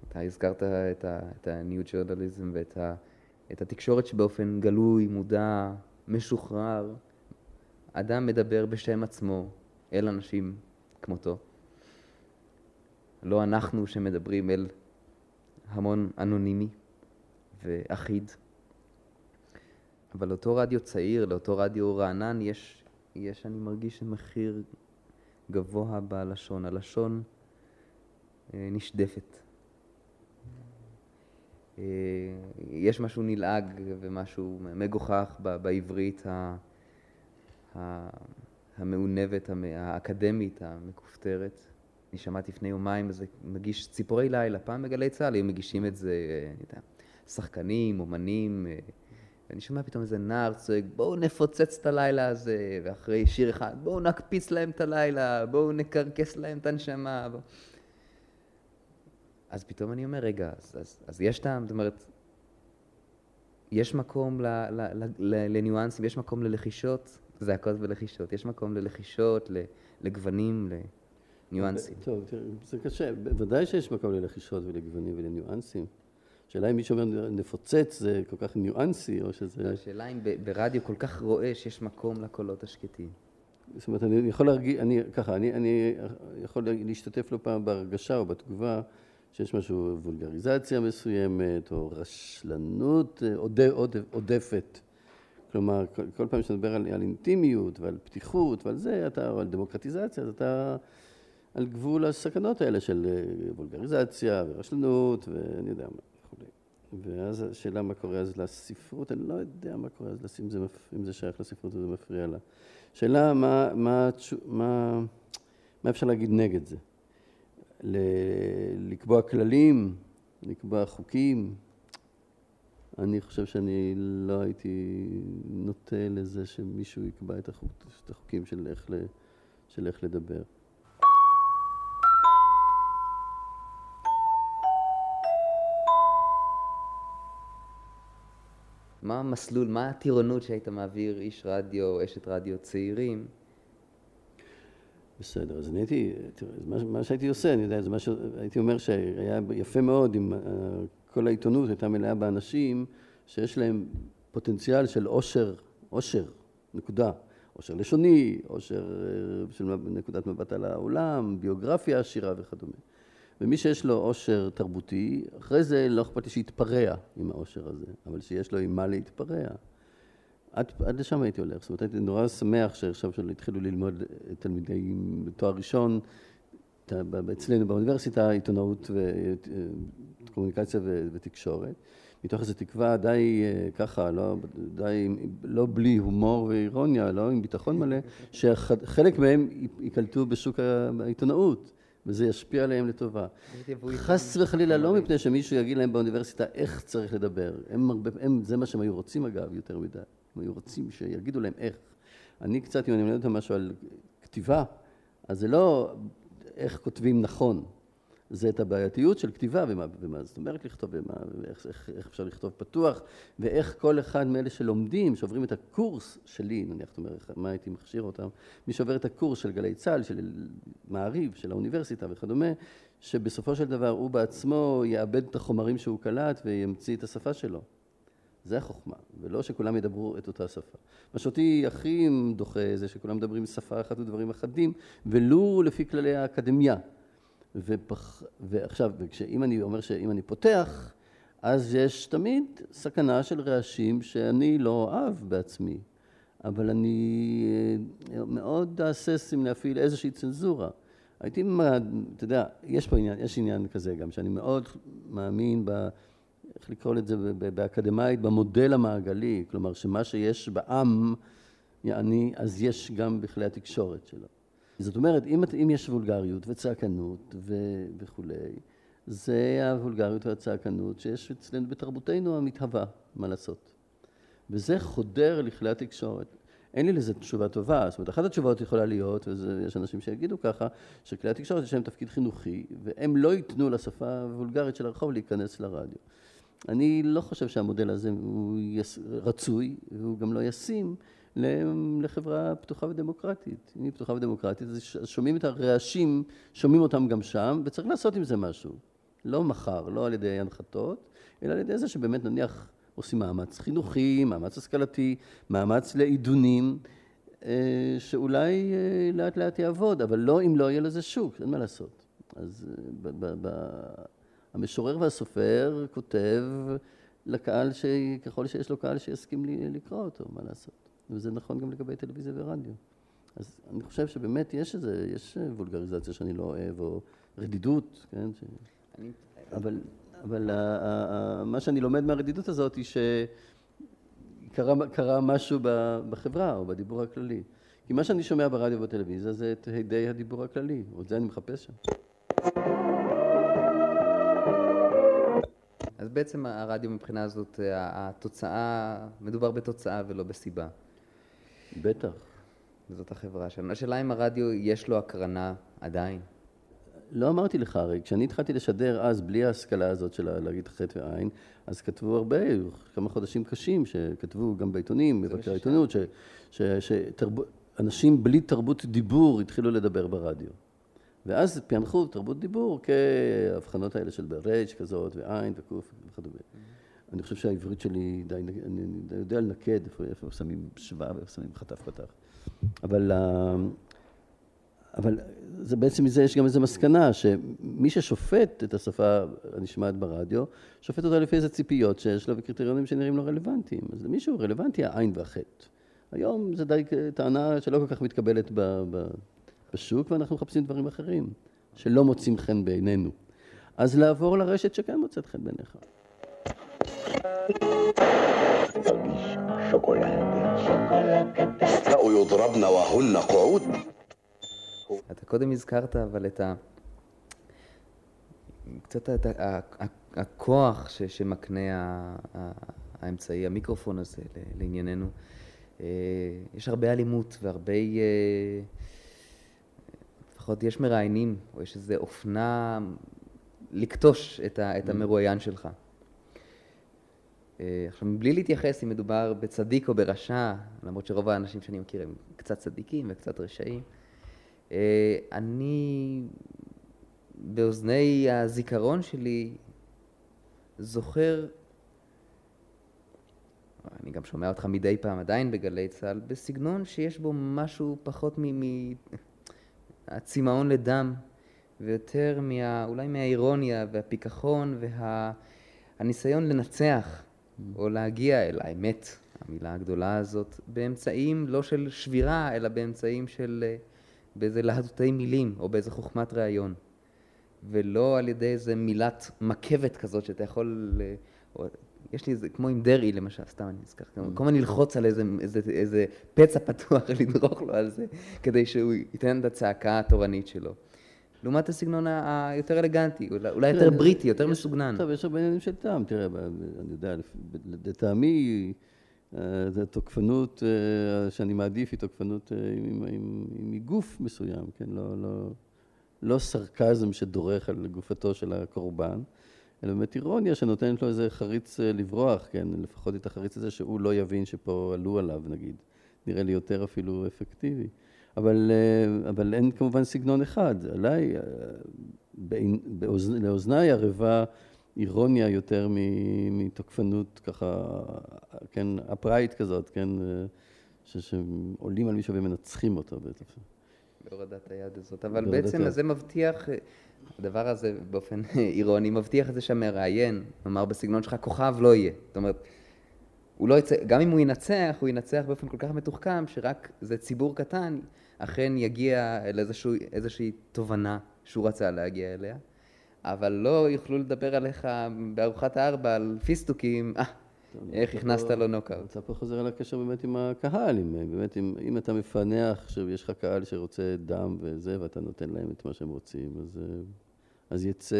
אתה הזכרת את, ה, את ה-new journalism ואת ה, את התקשורת שבאופן גלוי, מודע, משוחרר, אדם מדבר בשם עצמו אל אנשים כמותו. לא אנחנו שמדברים אל המון אנונימי ואחיד. אבל לאותו רדיו צעיר, לאותו רדיו רענן, יש, יש אני מרגיש, מחיר גבוה בלשון. הלשון אה, נשדפת. אה, יש משהו נלעג ומשהו מגוחך בעברית המעונבת, המ- האקדמית, המכופתרת. אני שמעתי לפני יומיים איזה מגיש ציפורי לילה, פעם בגלי צה"ל היו מגישים את זה, אה, אני יודע, שחקנים, אומנים, אה, ואני שומע פתאום איזה נער צועק, בואו נפוצץ את הלילה הזה, ואחרי שיר אחד, בואו נקפיץ להם את הלילה, בואו נקרקס להם את הנשמה. בוא... אז פתאום אני אומר, רגע, אז, אז, אז יש טעם, זאת אומרת, יש מקום ל, ל, ל, ל, לניואנסים, יש מקום ללחישות, זעקות ולחישות, יש מקום ללחישות, ל, לגוונים, לניואנסים. טוב, תראה, זה קשה. בוודאי שיש מקום ללחישות ולגוונים ולניואנסים. השאלה אם מישהו אומר נפוצץ זה כל כך ניואנסי, או שזה... השאלה אם ברדיו כל כך רועש יש מקום לקולות השקטים. זאת אומרת, אני יכול להרגיש, אני, ככה, אני, אני יכול להשתתף לא פעם בהרגשה או בתגובה שיש משהו, וולגריזציה מסוימת, או רשלנות אה, עודפת כלומר, כל, כל פעם שאתה מדבר על, על אינטימיות ועל פתיחות ועל זה, אתה, או על דמוקרטיזציה, אז אתה על גבול הסכנות האלה של אה, וולגריזציה ורשלנות ואני יודע מה וכולי. ואז השאלה מה קורה אז לספרות, אני לא יודע מה קורה אז, אם זה, אם זה שייך לספרות וזה מפריע לה. שאלה מה, מה, מה, מה אפשר להגיד נגד זה? לקבוע כללים, לקבוע חוקים, אני חושב שאני לא הייתי נוטה לזה שמישהו יקבע את, החוק, את החוקים של איך, ל, של איך לדבר. מה המסלול, מה הטירונות שהיית מעביר איש רדיו או אשת רדיו צעירים? בסדר, אז אני הייתי, תראה, מה, מה שהייתי עושה, אני יודע, זה מה שהייתי אומר שהיה יפה מאוד אם uh, כל העיתונות הייתה מלאה באנשים שיש להם פוטנציאל של עושר, עושר, נקודה. עושר לשוני, עושר אה, של נקודת מבט על העולם, ביוגרפיה עשירה וכדומה. ומי שיש לו עושר תרבותי, אחרי זה לא אכפת לי שיתפרע עם העושר הזה, אבל שיש לו עם מה להתפרע. עד, עד לשם הייתי הולך, זאת אומרת הייתי נורא שמח שעכשיו התחילו ללמוד תלמידי תואר ראשון אצלנו באוניברסיטה, עיתונאות וקומוניקציה ותקשורת. מתוך איזו תקווה די אה, ככה, לא, די, לא בלי הומור ואירוניה, לא עם ביטחון מלא, שחלק מהם ייקלטו בשוק העיתונאות. וזה ישפיע עליהם לטובה. חס וחלילה לא מפני שמישהו יגיד להם באוניברסיטה איך צריך לדבר. הם הרבה, הם, זה מה שהם היו רוצים אגב, יותר מדי. הם היו רוצים שיגידו להם איך. אני קצת, אם אני מלמד אותם משהו על כתיבה, אז זה לא איך כותבים נכון, זה את הבעייתיות של כתיבה ומה, ומה זאת אומרת לכתוב ומה, ואיך איך, איך אפשר לכתוב פתוח ואיך כל אחד מאלה שלומדים, שעוברים את הקורס שלי, נניח, זאת אומרת, מה הייתי מכשיר אותם, מי שעובר את הקורס של גלי צה"ל, של מעריב, של האוניברסיטה וכדומה, שבסופו של דבר הוא בעצמו יאבד את החומרים שהוא קלט וימציא את השפה שלו. זה החוכמה, ולא שכולם ידברו את אותה שפה. מה שאותי הכי דוחה זה שכולם מדברים שפה אחת ודברים אחדים, ולו לפי כללי האקדמיה. ופח, ועכשיו, אם אני אומר שאם אני פותח, אז יש תמיד סכנה של רעשים שאני לא אוהב בעצמי, אבל אני אה, מאוד אהסס אם להפעיל איזושהי צנזורה. הייתי, אתה יודע, יש פה עניין, יש עניין כזה גם, שאני מאוד מאמין ב... איך לקרוא לזה באקדמאית, במודל המעגלי, כלומר שמה שיש בעם, יעני, אז יש גם בכלי התקשורת שלו. זאת אומרת, אם, אם יש וולגריות וצעקנות ו, וכולי, זה הוולגריות והצעקנות שיש אצלנו בתרבותנו המתהווה, מה לעשות. וזה חודר לכלי התקשורת. אין לי לזה תשובה טובה, זאת אומרת, אחת התשובות יכולה להיות, ויש אנשים שיגידו ככה, שכלי התקשורת יש להם תפקיד חינוכי, והם לא ייתנו לשפה הוולגרית של הרחוב להיכנס לרדיו. אני לא חושב שהמודל הזה הוא יס... רצוי, והוא גם לא ישים, לחברה פתוחה ודמוקרטית. אם היא פתוחה ודמוקרטית, אז שומעים את הרעשים, שומעים אותם גם שם, וצריך לעשות עם זה משהו. לא מחר, לא על ידי הנחתות, אלא על ידי זה שבאמת נניח עושים מאמץ חינוכי, מאמץ השכלתי, מאמץ לעידונים, אה, שאולי אה, לאט לאט יעבוד, אבל לא אם לא יהיה לזה שוק, אין מה לעשות. אז אה, המשורר והסופר כותב לקהל, ככל שיש לו קהל שיסכים לקרוא אותו, מה לעשות. וזה נכון גם לגבי טלוויזיה ורדיו. אז אני חושב שבאמת יש איזה, יש וולגריזציה שאני לא אוהב, או רדידות, כן? ש... אני... אבל, אבל ה, ה, ה, מה שאני לומד מהרדידות הזאת היא שקרה משהו בחברה או בדיבור הכללי. כי מה שאני שומע ברדיו ובטלוויזיה זה את הדי הדיבור הכללי, ואת זה אני מחפש שם. אז בעצם הרדיו מבחינה הזאת, התוצאה, מדובר בתוצאה ולא בסיבה. בטח. זאת החברה שלנו. השאלה אם הרדיו יש לו הקרנה עדיין. לא אמרתי לך הרי, כשאני התחלתי לשדר אז, בלי ההשכלה הזאת של להגיד חטא ועין, אז כתבו הרבה, כמה חודשים קשים, שכתבו גם בעיתונים, מבקר העיתונות, שאנשים בלי תרבות דיבור התחילו לדבר ברדיו. ואז פענחו תרבות דיבור כהבחנות האלה של בריץ' כזאת, ועין וקוף וכדומה. אני חושב שהעברית שלי די, אני יודע לנקד איפה, איפה שמים שבעה ואיפה שמים חטף פתח. אבל אבל זה בעצם מזה יש גם איזו מסקנה, שמי ששופט את השפה הנשמעת ברדיו, שופט אותה לפי איזה ציפיות שיש לו וקריטריונים שנראים לו רלוונטיים. אז למישהו רלוונטי העין והחטא. היום זה די טענה שלא כל כך מתקבלת ב, ב, בשוק ואנחנו מחפשים דברים אחרים שלא מוצאים חן בעינינו. אז לעבור לרשת שכן מוצאת חן בעיניך. אתה קודם הזכרת אבל את ה... קצת את הכוח שמקנה האמצעי, המיקרופון הזה לענייננו. אה, יש הרבה אלימות והרבה... אה, לפחות יש מראיינים, או יש איזו אופנה לכתוש את, ה... את המרואיין שלך. אה, עכשיו, מבלי להתייחס אם מדובר בצדיק או ברשע, למרות שרוב האנשים שאני מכיר הם קצת צדיקים וקצת רשעים, אה, אני באוזני הזיכרון שלי זוכר, אני גם שומע אותך מדי פעם עדיין בגלי צה"ל, בסגנון שיש בו משהו פחות מהצמאון לדם ויותר מה, אולי מהאירוניה והפיכחון והניסיון וה, לנצח או להגיע אל האמת, המילה הגדולה הזאת, באמצעים לא של שבירה אלא באמצעים של אה, באיזה להטוטי מילים או באיזה חוכמת ראיון, ולא על ידי איזה מילת מקבת כזאת שאתה יכול... או, יש לי איזה, כמו עם דרעי למשל, סתם אני נזכר, mm. כל הזמן ללחוץ על איזה, איזה, איזה פצע פתוח, לדרוך לו על זה, כדי שהוא ייתן את הצעקה התורנית שלו. לעומת הסגנון היותר אלגנטי, אולי יותר בריטי, יותר מסוגנן. טוב, יש הרבה עניינים של טעם, תראה, אני יודע, לטעמי... זו תוקפנות אה, שאני מעדיף היא תוקפנות אה, עם גוף מסוים, כן? לא, לא, לא סרקזם שדורך על גופתו של הקורבן, אלא באמת אירוניה שנותנת לו איזה חריץ אה, לברוח, כן? לפחות את החריץ הזה שהוא לא יבין שפה עלו עליו נגיד. נראה לי יותר אפילו אפקטיבי. אבל, אבל אין כמובן סגנון אחד. עליי, לאוזניי ערבה אירוניה יותר מתוקפנות ככה, כן, אפרייט כזאת, כן, שעולים על מישהו ומנצחים אותו בעצם. בהורדת היד הזאת, אבל בעצם זה מבטיח, הדבר הזה באופן אירוני, מבטיח את זה שהמראיין, נאמר בסגנון שלך, כוכב לא יהיה. זאת אומרת, הוא לא יצא, גם אם הוא ינצח, הוא ינצח באופן כל כך מתוחכם, שרק זה ציבור קטן, אכן יגיע אל איזושהי תובנה שהוא רצה להגיע אליה. אבל לא יוכלו לדבר עליך בארוחת הארבע על פיסטוקים, אה, איך הכנסת לו נוקאוט. אתה פה חוזר על הקשר באמת עם הקהל, באמת, אם, אתה מפענח שיש לך קהל שרוצה דם וזה, ואתה נותן להם את מה שהם רוצים, אז, אה, יצא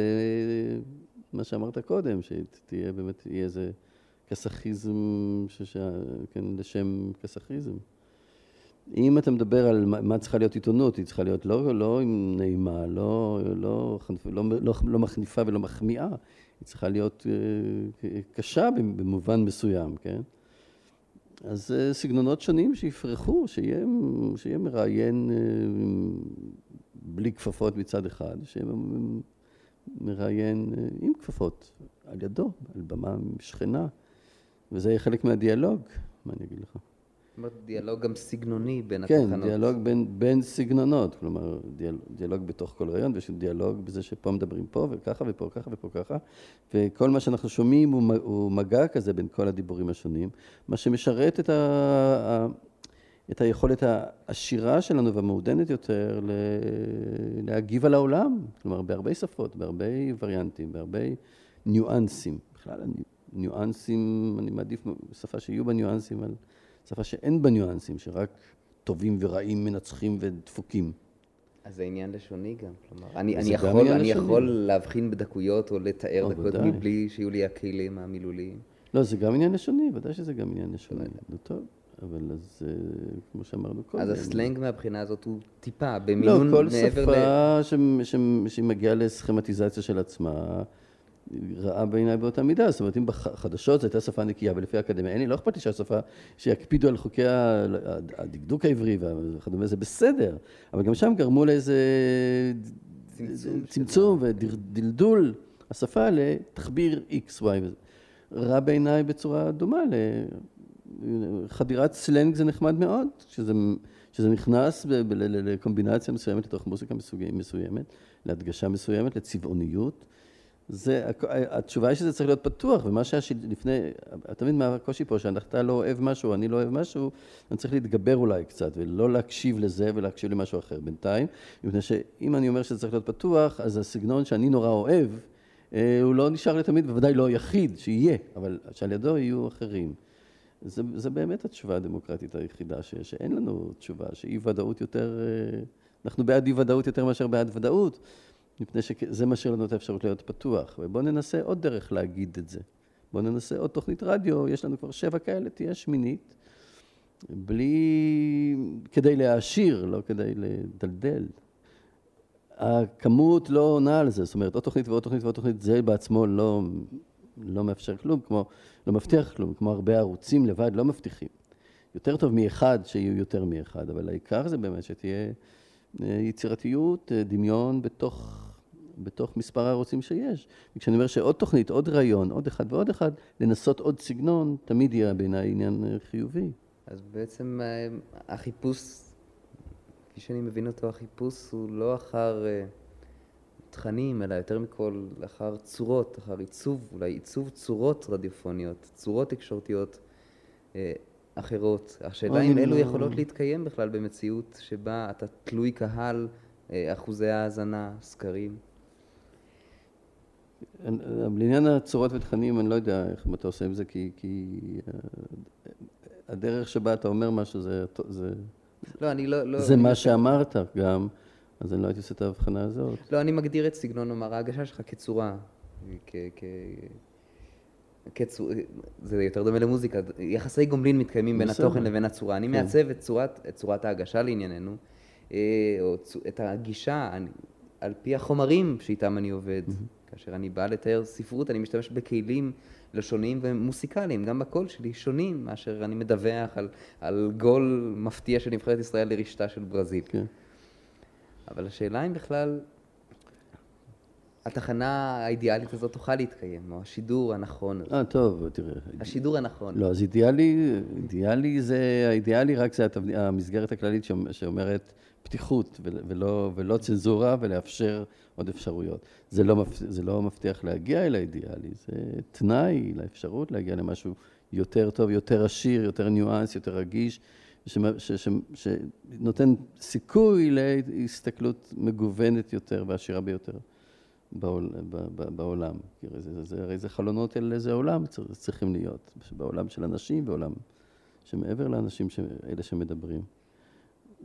מה שאמרת קודם, שתהיה באמת, יהיה איזה כסאחיזם, כן, לשם כסאחיזם. אם אתה מדבר על מה צריכה להיות עיתונות, היא צריכה להיות לא, לא עם נעימה, לא, לא, לא, לא, לא מחניפה ולא מחמיאה, היא צריכה להיות אה, קשה במובן מסוים, כן? אז אה, סגנונות שונים שיפרחו, שיהיה, שיהיה מראיין אה, בלי כפפות מצד אחד, שיהיה מראיין עם כפפות על ידו, על במה שכנה, וזה יהיה חלק מהדיאלוג, מה אני אגיד לך? אומרת, דיאלוג גם סגנוני בין כן, התחנות. כן, דיאלוג בין, בין סגנונות, כלומר, דיאל, דיאלוג בתוך כל רעיון, ויש דיאלוג בזה שפה מדברים פה, וככה, ופה ככה, ופה ככה, וכל מה שאנחנו שומעים הוא, הוא מגע כזה בין כל הדיבורים השונים, מה שמשרת את, ה, את היכולת העשירה שלנו והמעודנת יותר להגיב על העולם, כלומר, בהרבה שפות, בהרבה וריאנטים, בהרבה ניואנסים. בכלל, ניואנסים, אני מעדיף שפה שיהיו בה ניואנסים על... שפה שאין בה ניואנסים, שרק טובים ורעים מנצחים ודפוקים. אז זה עניין לשוני גם, כלומר, אני, אני, יכול, אני יכול להבחין בדקויות או לתאר דקויות מבלי שיהיו לי הכלים המילוליים. לא, זה גם עניין לשוני, ודאי שזה גם עניין לשוני. נו טוב, אבל אז, אה, כמו שאמרנו קודם. אז הסלנג מהבחינה הזאת הוא טיפה, במינון מעבר ל... לא, כל שפה שמגיעה לסכמטיזציה של עצמה, רעה בעיניי באותה מידה, זאת אומרת אם בחדשות זו הייתה שפה נקייה ולפי האקדמיה, אין לי, לא אכפת לי שהשפה, שיקפידו על חוקי הדקדוק העברי וכדומה, זה בסדר, אבל גם שם גרמו לאיזה צמצום, צמצום ודלדול השפה לתחביר X, Y, רע בעיניי בצורה דומה, לחדירת סלנג זה נחמד מאוד, שזה, שזה נכנס לקומבינציה מסוימת לתוך מוזיקה מסוימת, להדגשה מסוימת, לצבעוניות. זה, התשובה היא שזה צריך להיות פתוח, ומה שהיה לפני, אתה מבין מה הקושי פה, שאתה לא אוהב משהו, אני לא אוהב משהו, אני צריך להתגבר אולי קצת, ולא להקשיב לזה ולהקשיב למשהו אחר. בינתיים, מפני שאם אני אומר שזה צריך להיות פתוח, אז הסגנון שאני נורא אוהב, אה, הוא לא נשאר לתמיד, בוודאי לא היחיד שיהיה, אבל שעל ידו יהיו אחרים. זה, זה באמת התשובה הדמוקרטית היחידה שיש, שאין לנו תשובה, שאי ודאות יותר, אה, אנחנו בעד אי ודאות יותר מאשר בעד ודאות, מפני שזה משאיר לנו את האפשרות להיות פתוח. ובואו ננסה עוד דרך להגיד את זה. בואו ננסה עוד תוכנית רדיו, יש לנו כבר שבע כאלה, תהיה שמינית, בלי, כדי להעשיר, לא כדי לדלדל. הכמות לא עונה על זה, זאת אומרת, עוד תוכנית ועוד תוכנית ועוד תוכנית, זה בעצמו לא, לא מאפשר כלום, כמו, לא מבטיח כלום, כמו הרבה ערוצים לבד לא מבטיחים. יותר טוב מאחד שיהיו יותר מאחד, אבל העיקר זה באמת שתהיה יצירתיות, אה, דמיון בתוך, בתוך מספר הערוצים שיש. וכשאני אומר שעוד תוכנית, עוד רעיון, עוד אחד ועוד אחד, לנסות עוד סגנון, תמיד יהיה בעיניי עניין אה, חיובי. אז בעצם אה, החיפוש, כפי שאני מבין אותו, החיפוש הוא לא אחר אה, תכנים, אלא יותר מכל אחר צורות, אחר עיצוב, אולי עיצוב צורות רדיופוניות, צורות תקשורתיות אה, אחרות. השאלה אם אלו יכולות להתקיים בכלל במציאות שבה אתה תלוי קהל, אה, אחוזי האזנה, סקרים. אני- לעניין הצורות ותכנים, אני לא יודע איך אתה עושה עם זה, כי, כי אה, הדרך שבה אתה אומר משהו זה, זה, לא, אני לא... לא זה אני מה לא- שאמרת גם, אז אני לא הייתי עושה את ההבחנה הזאת. לא, אני מגדיר את סגנון, נאמר, ההגשה שלך כצורה, כ... כ... כצור... זה יותר דומה למוזיקה, יחסי גומלין מתקיימים בין בסדר. התוכן לבין הצורה. אני כן. מעצב את צורת, את צורת ההגשה לענייננו, אה, או. את הגישה אני... על פי החומרים שאיתם אני עובד. כאשר אני בא לתאר ספרות, אני משתמש בכלים לשוניים ומוסיקליים, גם בקול שלי שונים מאשר אני מדווח על, על גול מפתיע של נבחרת ישראל לרשתה של ברזיל. כן. אבל השאלה אם בכלל התחנה האידיאלית הזאת תוכל להתקיים, או השידור הנכון הזה. אה, טוב, תראה. השידור הנכון. לא, אז אידיאלי, אידיאלי זה, האידיאלי רק זה המסגרת הכללית שאומ- שאומרת פתיחות ול- ולא, ולא צנזורה ולאפשר עוד אפשרויות. זה לא, זה לא מבטיח להגיע אל האידיאלי, זה תנאי לאפשרות להגיע למשהו יותר טוב, יותר עשיר, יותר ניואנס, יותר רגיש, שמ- ש- ש- שנותן סיכוי להסתכלות מגוונת יותר ועשירה ביותר. בעול, ב, ב, בעולם. כי הרי זה, זה, הרי זה חלונות אל איזה עולם צר- צריכים להיות, בעולם של אנשים, בעולם שמעבר לאנשים, ש, אלה שמדברים.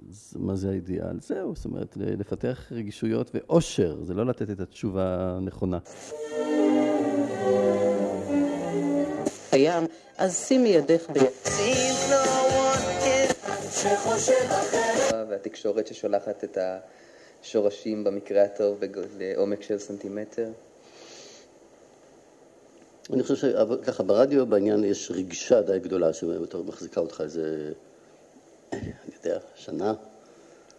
אז מה זה האידיאל? זהו, זאת אומרת, לפתח רגישויות ואושר, זה לא לתת את התשובה הנכונה. קיים, אז שימי ידך ב... והתקשורת ששולחת את השורשים במקרה הטוב לעומק של סנטימטר. אני חושב שככה, ברדיו בעניין יש רגשה די גדולה שבתור מחזיקה אותך איזה, אני יודע, שנה.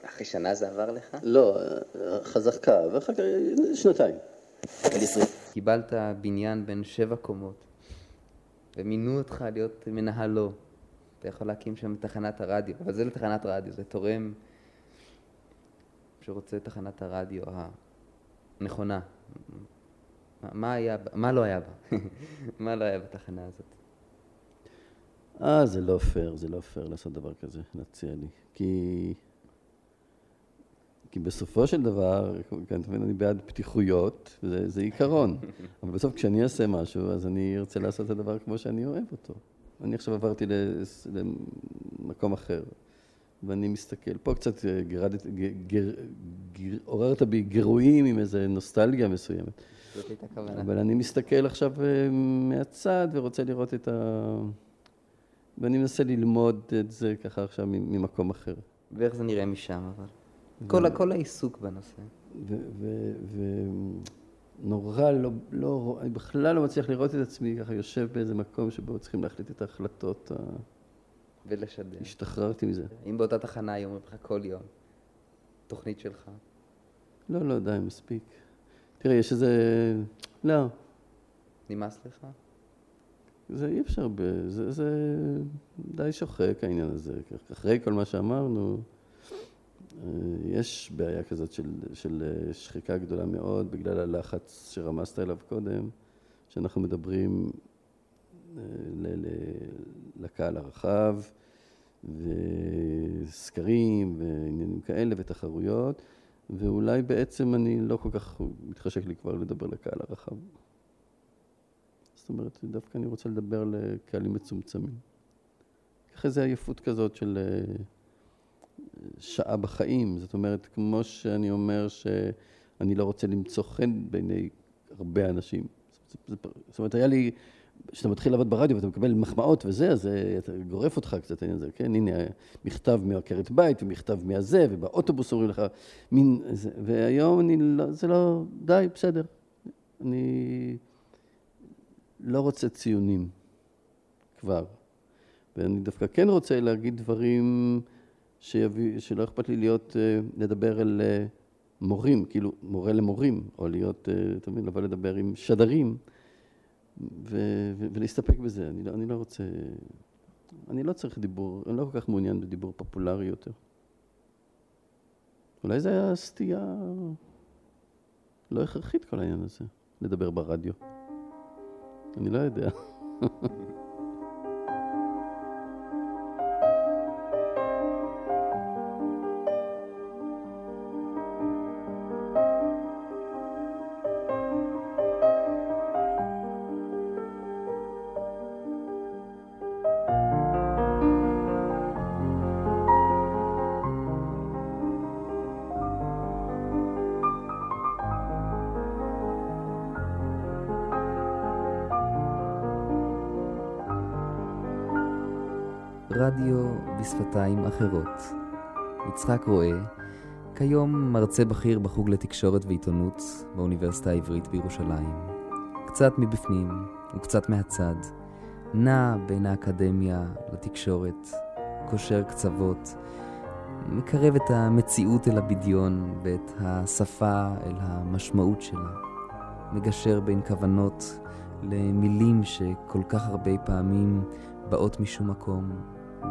אחרי שנה זה עבר לך? לא, חזקה, ואחר כך שנתיים. קיבלת בניין בין שבע קומות, ומינו אותך להיות מנהלו. אתה יכול להקים שם תחנת הרדיו, אבל זה לתחנת רדיו, זה תורם שרוצה תחנת הרדיו הנכונה. מה- מה היה, מה לא היה בה? מה לא היה בתחנה הזאת? אה, זה לא פייר, זה לא פייר לעשות דבר כזה, להציע לי. כי... כי בסופו של דבר, אתה מבין, אני בעד פתיחויות, וזה זה עיקרון. אבל בסוף כשאני אעשה משהו, אז אני ארצה לעשות את הדבר כמו שאני אוהב אותו. אני עכשיו עברתי למקום אחר, ואני מסתכל, פה קצת אה, גירדת, ג- גר, גר, עוררת בי גירויים עם איזו נוסטלגיה מסוימת. אבל אני מסתכל עכשיו אה, מהצד ורוצה לראות את ה... ואני מנסה ללמוד את זה ככה עכשיו ממקום אחר. ואיך זה נראה משם, אבל? כל, ה- כל העיסוק בנושא. ונורא לא, לא, אני בכלל לא מצליח לראות את עצמי ככה יושב באיזה מקום שבו צריכים להחליט את ההחלטות. ה- ולשדר. השתחררתי מזה. אם באותה תחנה היו אומרים לך כל יום, תוכנית שלך, לא, לא, די, מספיק. תראה, יש איזה... לא, נמאס לך? זה אי אפשר, ב... זה, זה די שוחק העניין הזה. אחרי כל מה שאמרנו, יש בעיה כזאת של, של אה, שחיקה גדולה מאוד בגלל הלחץ שרמזת אליו קודם, שאנחנו מדברים אה, לקהל הרחב, וסקרים ועניינים כאלה ותחרויות, ואולי בעצם אני לא כל כך מתחשק לי כבר לדבר לקהל הרחב. זאת אומרת, דווקא אני רוצה לדבר לקהלים מצומצמים. ככה איזו עייפות כזאת של אה, שעה בחיים. זאת אומרת, כמו שאני אומר שאני לא רוצה למצוא חן בעיני הרבה אנשים. זאת אומרת, היה לי, כשאתה מתחיל לעבוד ברדיו ואתה מקבל מחמאות וזה, אז אתה גורף אותך קצת הזה, כן? הנה, מכתב מעקרת בית ומכתב מהזה, ובאוטובוס אומרים לך, מין... זה, והיום אני לא, זה לא, די, בסדר. אני לא רוצה ציונים כבר. ואני דווקא כן רוצה להגיד דברים שיביא, שלא אכפת לי להיות, אה, לדבר אל אה, מורים, כאילו מורה למורים, או להיות, אה, אתה מבין, לבוא לדבר עם שדרים, ו, ו, ולהסתפק בזה. אני לא, אני לא רוצה, אני לא צריך דיבור, אני לא כל כך מעוניין בדיבור פופולרי יותר. אולי זה היה סטייה לא הכרחית כל העניין הזה, לדבר ברדיו. אני לא יודע. רדיו בשפתיים אחרות. יצחק רואה, כיום מרצה בכיר בחוג לתקשורת ועיתונות באוניברסיטה העברית בירושלים. קצת מבפנים וקצת מהצד, נע בין האקדמיה לתקשורת, קושר קצוות, מקרב את המציאות אל הבדיון ואת השפה אל המשמעות שלה, מגשר בין כוונות למילים שכל כך הרבה פעמים באות משום מקום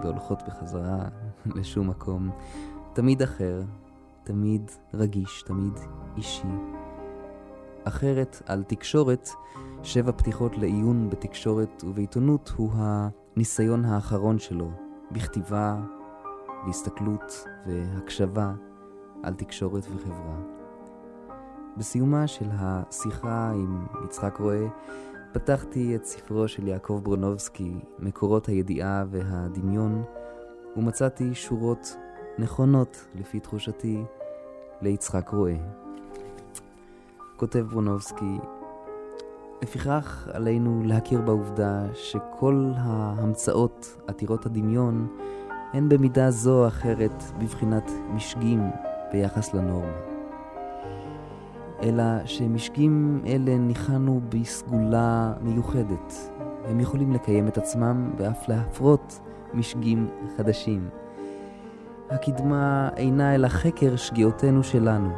והולכות בחזרה לשום מקום. תמיד אחר, תמיד רגיש, תמיד אישי. אחרת על תקשורת, שבע פתיחות לעיון בתקשורת ובעיתונות הוא הניסיון האחרון שלו בכתיבה, בהסתכלות והקשבה על תקשורת וחברה. בסיומה של השיחה עם יצחק רואה, פתחתי את ספרו של יעקב ברונובסקי, מקורות הידיעה והדמיון, ומצאתי שורות נכונות, לפי תחושתי, ליצחק רואה. כותב ברונובסקי, לפיכך עלינו להכיר בעובדה שכל ההמצאות עתירות הדמיון הן במידה זו או אחרת בבחינת משגים ביחס לנורמה. אלא שמשגים אלה ניחנו בסגולה מיוחדת. הם יכולים לקיים את עצמם ואף להפרות משגים חדשים. הקדמה אינה אלא חקר שגיאותינו שלנו.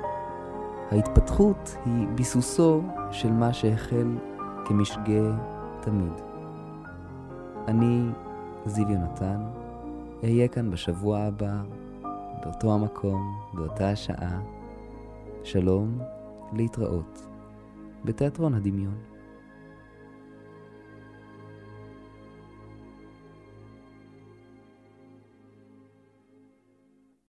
ההתפתחות היא ביסוסו של מה שהחל כמשגה תמיד. אני, זיו יונתן, אהיה כאן בשבוע הבא, באותו המקום, באותה השעה. שלום להתראות בתיאטרון הדמיון.